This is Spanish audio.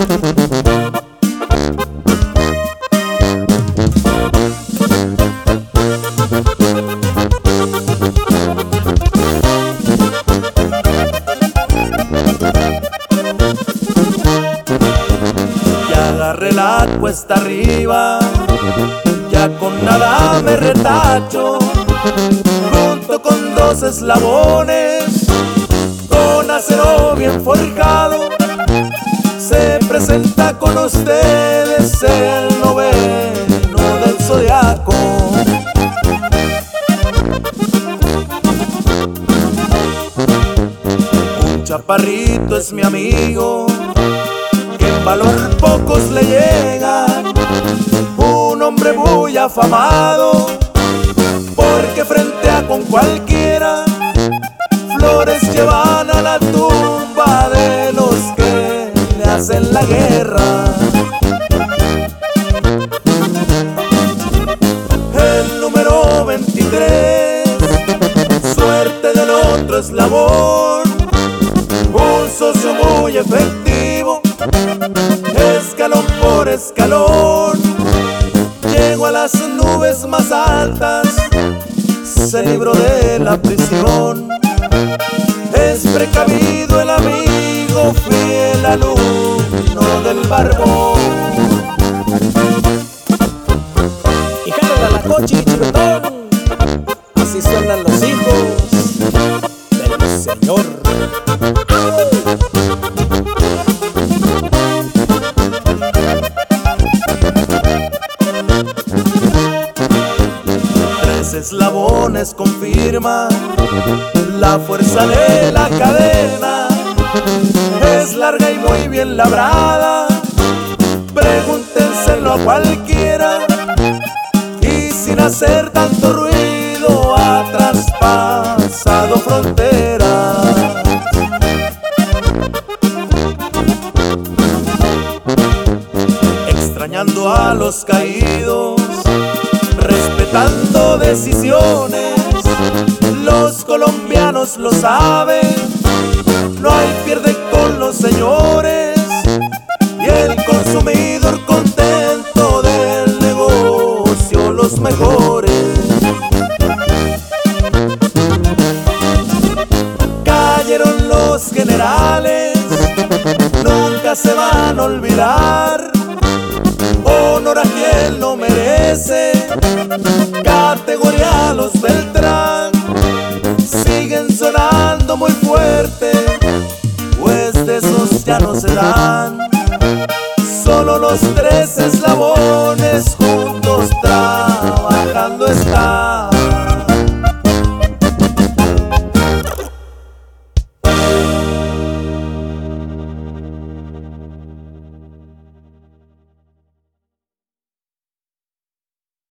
Ya agarré la cuesta arriba, ya con nada me retacho, junto con dos eslabones, con acero bien forjado, se presenta con ustedes el noveno del zodiaco. Un chaparrito es mi amigo, que en valor pocos le llegan. Un hombre muy afamado, porque frentea con cualquiera. Flores llevan guerra. El número 23, suerte del otro eslabón. Un socio muy efectivo, escalón por escalón. Llego a las nubes más altas, se libró de la prisión. Es precavido Y jálala la coche, chirotón. Así suenan los hijos del Señor. Tres eslabones confirman la fuerza de la cadena. Es larga y muy bien labrada. Pregúntenselo a cualquiera. Y sin hacer tanto ruido ha traspasado fronteras. Extrañando a los caídos respetando decisiones. Los colombianos lo saben, no hay pierde con los señores Cayeron los generales, nunca se van a olvidar honor a quien lo merece. Categoría los Beltrán siguen sonando muy fuerte, pues de esos ya no se dan. Solo los tres eslabones juntos